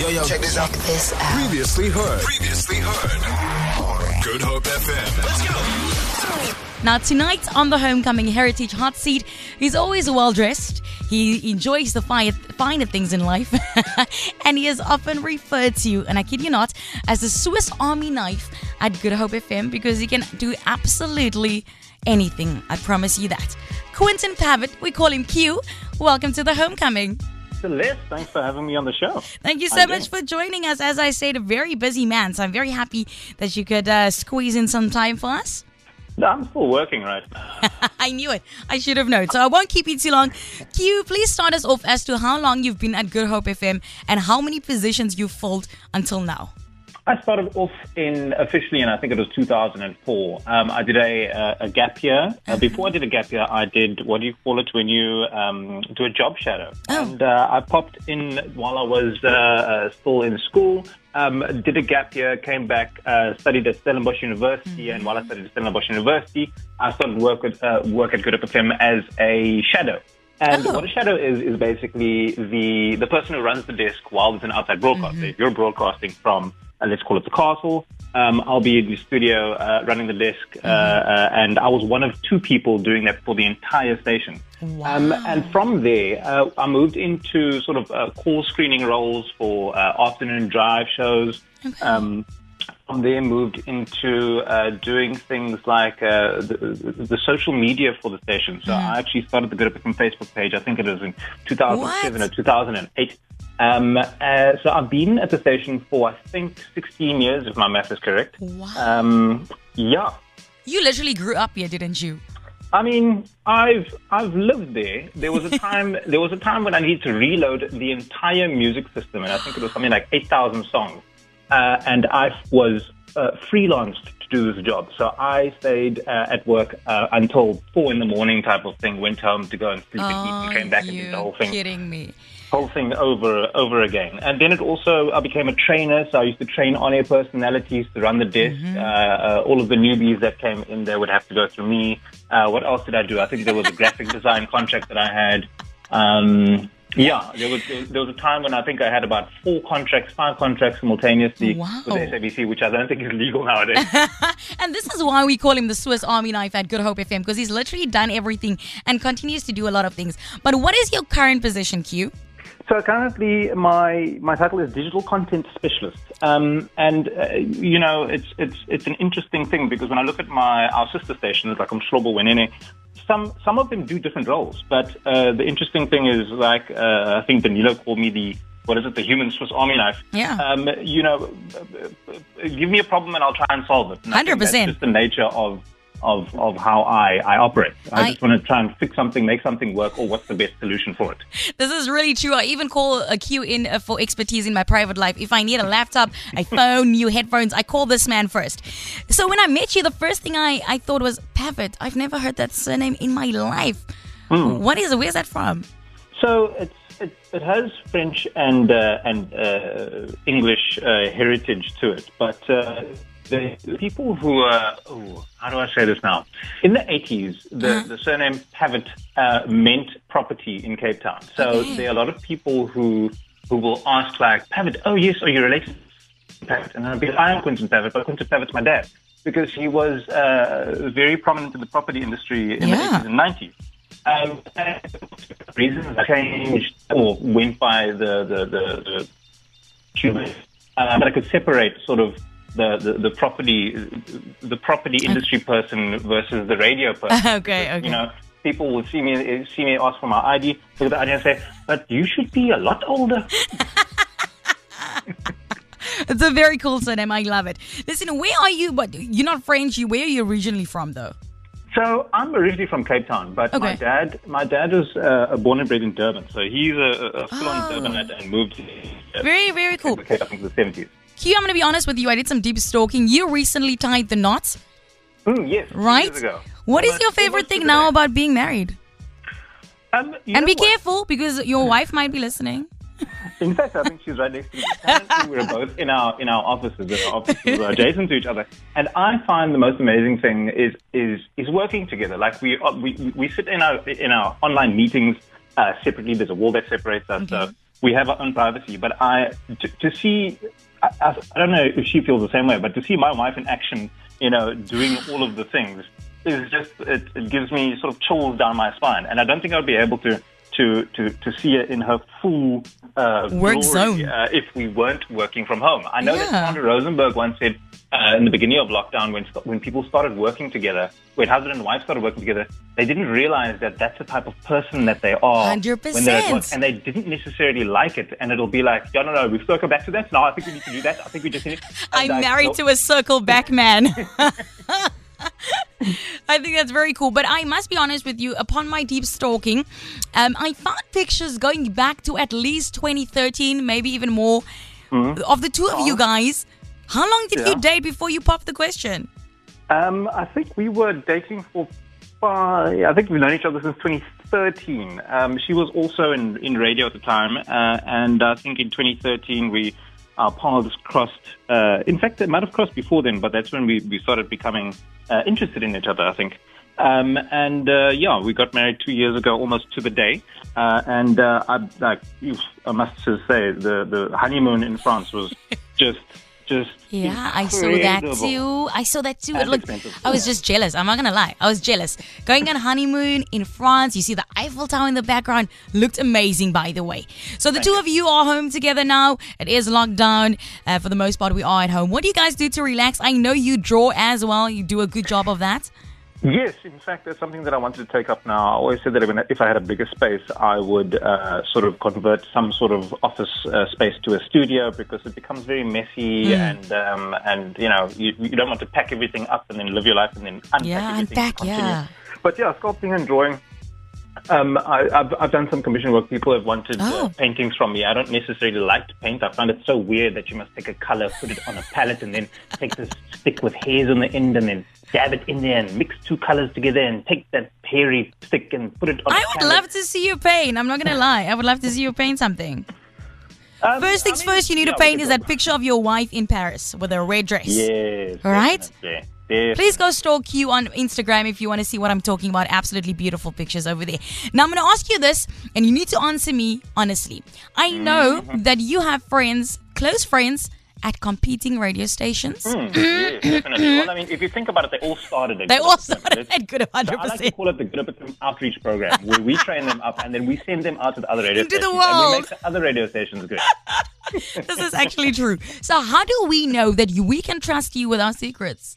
Yo, yo, check this out. This out. Previously heard. Previously heard. Good Hope FM. Let's go. Now, tonight on the Homecoming Heritage Hot Seat, he's always well dressed. He enjoys the fi- finer things in life. and he is often referred to, and I kid you not, as the Swiss Army knife at Good Hope FM because he can do absolutely anything. I promise you that. Quentin Pavitt, we call him Q. Welcome to the Homecoming. Celest, thanks for having me on the show. Thank you so much for joining us. As I said, a very busy man, so I'm very happy that you could uh, squeeze in some time for us. No, I'm still working right now. I knew it. I should have known. So I won't keep you too long. Q, please start us off as to how long you've been at Good Hope FM and how many positions you've filled until now. I started off in officially, and I think it was 2004. Um, I did a, a, a gap year. Uh, before I did a gap year, I did what do you call it when you um, do a job shadow? Oh. And uh, I popped in while I was uh, uh, still in school. Um, did a gap year, came back, uh, studied at Stellenbosch University, and while I studied at Stellenbosch University, I started work at uh, work at Good Hope FM as a shadow. And Oh. what a shadow is is basically the the person who runs the desk while there's an outside broadcaster. If you're broadcasting from uh, let's call it the castle, um, I'll be in the studio uh, running the desk, uh, uh, and I was one of two people doing that for the entire station. Um, and from there, uh, I moved into sort of uh, call screening roles for uh, afternoon drive shows. Um, from there, moved into uh, doing things like uh, the, the, social media for the station. So I actually started the Good Hope FM Facebook page. I think it was in 2007 What? or 2008. Um, uh, so I've been at the station for I think 16 years, if my math is correct. Wow. Um, yeah. You literally grew up here, didn't you? I mean, I've I've lived there. There was a time there was a time when I needed to reload the entire music system, and I think it was something like eight thousand songs. Uh, and I was uh, freelanced to do this job, so I stayed uh, at work uh, until four in the morning, type of thing. Went home to go and sleep and eat, and came back and did the whole thing kidding me? Whole thing over over again. And then it also I became a trainer, so I used to train on-air personalities to run the desk. Mm-hmm. Uh, uh, all of the newbies that came in there would have to go through me. Uh, what else did I do? I think there was a graphic design contract that I had. Um, yeah, there was there was a time when I think I had about four contracts, five contracts simultaneously Wow. with SABC, which I don't think is legal nowadays. And this is why we call him the Swiss Army knife at Good Hope FM because he's literally done everything and continues to do a lot of things. But what is your current position, Q? So currently, my my title is digital content specialist, um, and uh, you know it's it's it's an interesting thing because when I look at my our sister stations like um Umhlobo Wenene, some some of them do different roles. But uh, the interesting thing is like uh, I think Danilo called me the what is it the human Swiss Army knife. Yeah. Um, you know, uh, give me a problem and I'll try and solve it. And I think that's 100%. Just the nature of. Of, of how I, I operate. I, I- just want to try and fix something, make something work, or what's the best solution for it. This is really true. I even call a Q in uh, for expertise in my private life. If I need a laptop, a phone, new headphones, I call this man first. So when I met you, the first thing I, I thought was Pavitt. I've never heard that surname in my life. What is it? Where's that from? So it's it, it has French and uh, and uh, English uh, heritage to it, but uh, the people who are oh, how do I say this now? In the eighties, the, the surname Pavitt uh, meant property in Cape Town. So Okay. there are a lot of people who who will ask like Pavitt, oh yes, are you related to Pavitt? And I'll be like, I am Quentin Pavitt, but Quentin Pavitt's my dad because he was uh, very prominent in the property industry in Yeah. the eighties and nineties. Um, and reasons changed or went by the the the, the uh, but I could separate sort of the, the, the property the property industry person versus the radio person. Okay, okay. You know, people will see me see me ask for my ID, look at the ID and say, "But you should be a lot older." It's a very cool surname. I love it. Listen, where are you? But you're not French. You where are you originally from, though? So I'm originally from Cape Town, but my dad my dad was uh, born and bred in Durban, so he's a, a full-on Oh. Durbanite and moved to Very, very cool. Cape, I in the 70s. Q, I'm going to be honest with you. I did some deep stalking. You recently tied the knots, Mm, yes, right? What is Almost- your favorite thing now about being married? Um, And be what? careful because your wife might be listening. In fact, I think she's right next to me. We're both in our in our offices. Our offices are adjacent to each other, and I find the most amazing thing is is is working together. Like we uh, we we sit in our in our online meetings uh, separately. There's a wall that separates us. So we have our own privacy. But I to, to see, I, I, don't know if she feels the same way, but to see my wife in action, you know, doing all of the things is just it, it gives me sort of chills down my spine, and I don't think I'd be able to. To, to, to see her in her full uh, Work glory, zone. uh, if we weren't working from home. I know that Yeah. Sandra Rosenberg once said uh, in the beginning of lockdown when when people started working together, when husband and wife started working together, they didn't realize that that's the type of person that they are. 100%. When they're at work, and they didn't necessarily like it. And it'll be like, no, no, no, we've circled back to that. No, I think we need to do that. I think we just need. I'm married to a circle back man. I think that's very cool. But I must be honest with you, upon my deep stalking, um, I found pictures going back to at least 2013, maybe even more, of the two of you guys. How long did you Mm-hmm. Date before you popped the question? Um, I think we were dating for five. I think we've known each other since 2013. Um, she was also in, in radio at the time, uh, and I think in 2013 we our paths crossed. Uh, in fact, it might have crossed before then, but that's when we, we started becoming uh, interested in each other. I think. Um, and uh, yeah, we got married two years ago, almost to the day. Uh, and uh, I, like, I must say, the, the honeymoon in France was just, just Yeah, I saw that too. I saw that too. It looked. expensive. I was just jealous. I'm not gonna lie. I was jealous. Going on honeymoon in France. You see the Eiffel Tower in the background. Looked amazing, by the way. So the two of you are home together now. It is lockdown. Uh, for the most part, we are at home. What do you guys do to relax? I know you draw as well. You do a good job of that. Yes, in fact, that's something that I wanted to take up now. I always said that if I had a bigger space, I would uh, sort of convert some sort of office uh, space to a studio because it becomes very messy and um, and you know you, you don't want to pack everything up and then live your life and then unpack Yeah, everything unpack, yeah. But yeah, sculpting and drawing. Um, I, I've, I've done some commission work. People have wanted Oh. uh, paintings from me. I don't necessarily like to paint. I find it so weird that you must take a color, put it on a palette, and then take this stick with hairs on the end, and then dab it in there and mix two colors together, and take that hairy stick and put it on. I would palette. love to see you paint. I'm not gonna lie. I would love to see you paint something. Um, First things I mean, first, you need yeah, to paint is that picture of your wife in Paris with a red dress. Yes. All right. definitely, definitely. Please go stalk you on Instagram if you want to see what I'm talking about. Absolutely beautiful pictures over there. Now, I'm going to ask you this, and you need to answer me honestly. I know Mm-hmm. that you have friends, close friends, at competing radio stations. Mm, yes, definitely. Well, I mean, if you think about it, they all started. At They Good all started at Good Hope, So I like to call it the Good Hope outreach program, where we train them up and then we send them out to the other radio Into the stations, and we make the other radio stations good. This is actually true. So, how do we know that we can trust you with our secrets?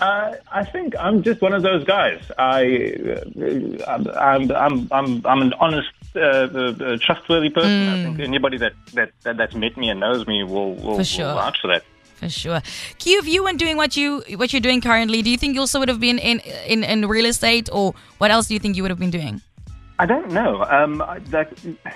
Uh, I think I'm just one of those guys. I, uh, I'm, I'm, I'm, I'm an honest, uh, uh, trustworthy person. I think anybody that, that, that that's met me and knows me will will, For sure. will vouch for that. For sure. Q, if you weren't doing what you what you're doing currently, do you think you also would have been in, in, in real estate, or what else do you think you would have been doing? I don't know. Um, I- like,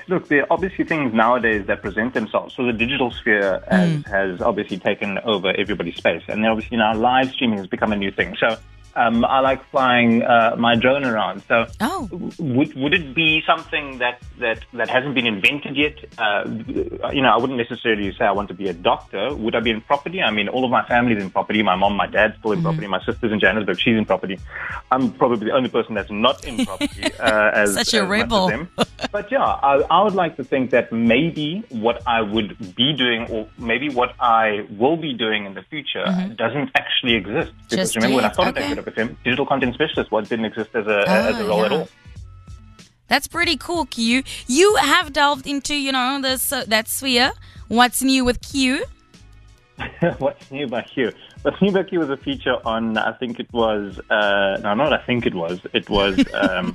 look, there are obviously things nowadays that present themselves. So the digital sphere has, has obviously taken over everybody's space, and obviously now live streaming has become a new thing. So um, I like flying uh, my drone around. So, oh. would would it be something that that that hasn't been invented yet? Uh, you know, I wouldn't necessarily say I want to be a doctor. Would I be in property? I mean, all of my family's in property. My mom, my dad's still in mm-hmm. property. My sister's in Johannesburg. She's in property. I'm probably the only person that's not in property. Uh, as, Such a as rebel. but yeah, I, I would like to think that maybe what I would be doing, or maybe what I will be doing in the future, mm-hmm. doesn't actually exist. Because Just remember, when I thought okay. that 100 Digital content specialist what didn't exist as a, oh, as a role yeah. at all. That's pretty cool, Q. You have delved into, you know, this uh, that sphere. What's new with Q? What's new by Q? What's new by Q was a feature on, I think it was, uh, no, not I think it was, it was um,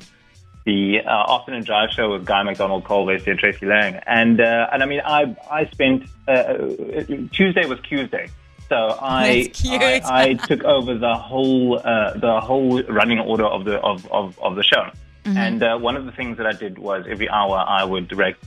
the uh, Afternoon Drive show with Guy McDonald, Cole and Tracy Lang. And, uh, and I mean, I, I spent, uh, uh, Tuesday was Tuesday. So I, I, I took over the whole, uh, the whole running order of the, of, of, of the show. Mm-hmm. And uh, one of the things that I did was every hour I would direct,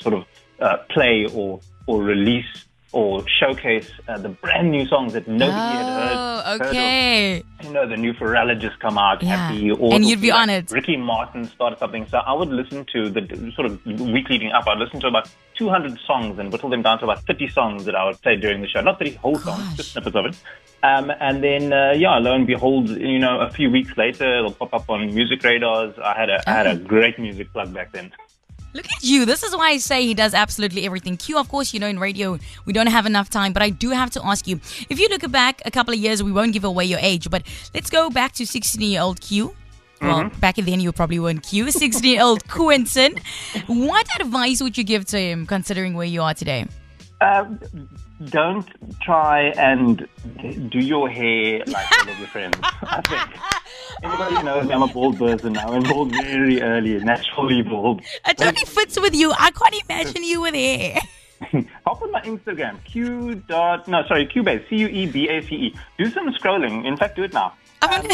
sort of uh, play or, or release or showcase uh, the brand new songs that nobody had heard. Oh, heard okay. You know, the new Pharrell just come out, Yeah. happy. Or And you'd be like on it. Ricky Martin started something. So I would listen to the sort of week leading up. I'd listen to about 200 songs and whittle them down to about 30 songs that I would play during the show. Not 30 whole songs, just snippets of it. Um, and then, uh, yeah, lo and behold, you know, a few weeks later, it'll pop up on music radars. I had a, I had Oh. a great music plug back then. Look at you. This is why I say he does absolutely everything. Q, of course, you know, in radio, we don't have enough time, but I do have to ask you if you look back a couple of years, we won't give away your age, but let's go back to 16 year old Q. Well, back then you probably weren't Q. 16 year old Quinton. What advice would you give to him considering where you are today? Uh, don't try and do your hair like all of your friends. I think everybody knows I'm a bald person now. I'm bald very early, naturally bald. It totally fits with you. I can't imagine you with hair. Hop on my Instagram, Q dot no sorry Cue Bace C U E B A C E. Do some scrolling. In fact, do it now. Um, and,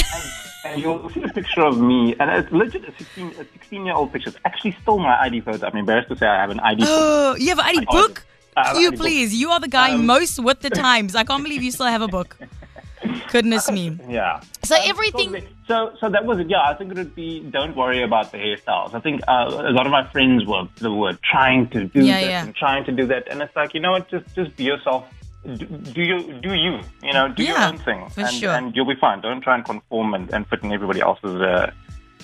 and you'll see a picture of me, and it's legit a 16, a 16 year old picture. It's actually still my ID photo. I'm embarrassed to say I have an ID. photo. Oh, you have an ID I- book? I have an You ID book. please. You are the guy Um, most with the times. I can't believe you still have a book. Goodness me. Yeah. So Um, everything. totally. So, so that was it. Yeah, I think it would be. Don't worry about the hairstyles. I think uh, a lot of my friends were were trying to do Yeah, this yeah. and trying to do that, and it's like you know what? Just just be yourself. Do, do you do you? You know, do your own thing, for and, sure. and you'll be fine. Don't try and conform and, and fit in everybody else's. Uh,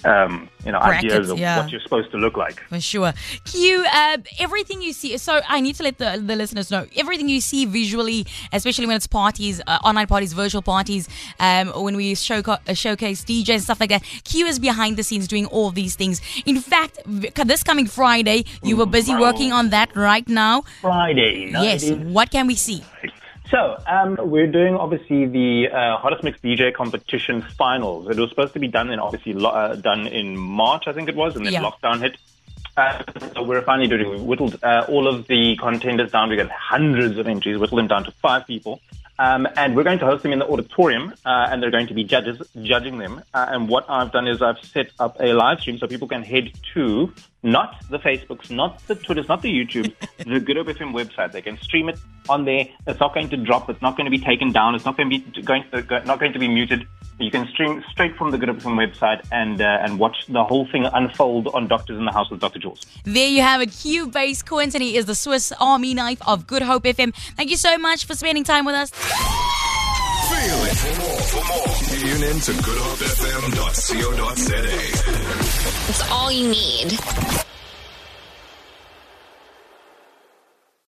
um, you know, Brackets, ideas of yeah. what you're supposed to look like. For sure. Q, uh, everything you see, so I need to let the, the listeners know everything you see visually, especially when it's parties, uh, online parties, virtual parties, um, when we show, uh, showcase DJs and stuff like that. Q is behind the scenes doing all these things. In fact, this coming Friday, you were busy working on that right now. Friday. Yes. What can we see? So, um, we're doing obviously the uh, hottest mix DJ competition finals. It was supposed to be done in obviously lo- uh, done in March, I think it was, and then Yeah. lockdown hit. Uh, so we're finally doing. We whittled uh, all of the contenders down. We got hundreds of entries. Whittled them down to five people. Um, and we're going to host them in the auditorium, uh, and they're going to be judges judging them. Uh, and what I've done is I've set up a live stream so people can head to not the Facebooks, not the Twitters, not the YouTubes, the Good Hope FM website. They can stream it on there. It's not going to drop. It's not going to be taken down. It's not going to be going to, not going to be muted. You can stream straight from the Good Hope FM website and uh, and watch the whole thing unfold on Doctors in the House with Dr. Jules. There you have it. Cue Bace Quinton. He is the Swiss Army knife of Good Hope FM. Thank you so much for spending time with us. Feel it. For more, for more, tune in to goodhopefm.co.za. It's all you need.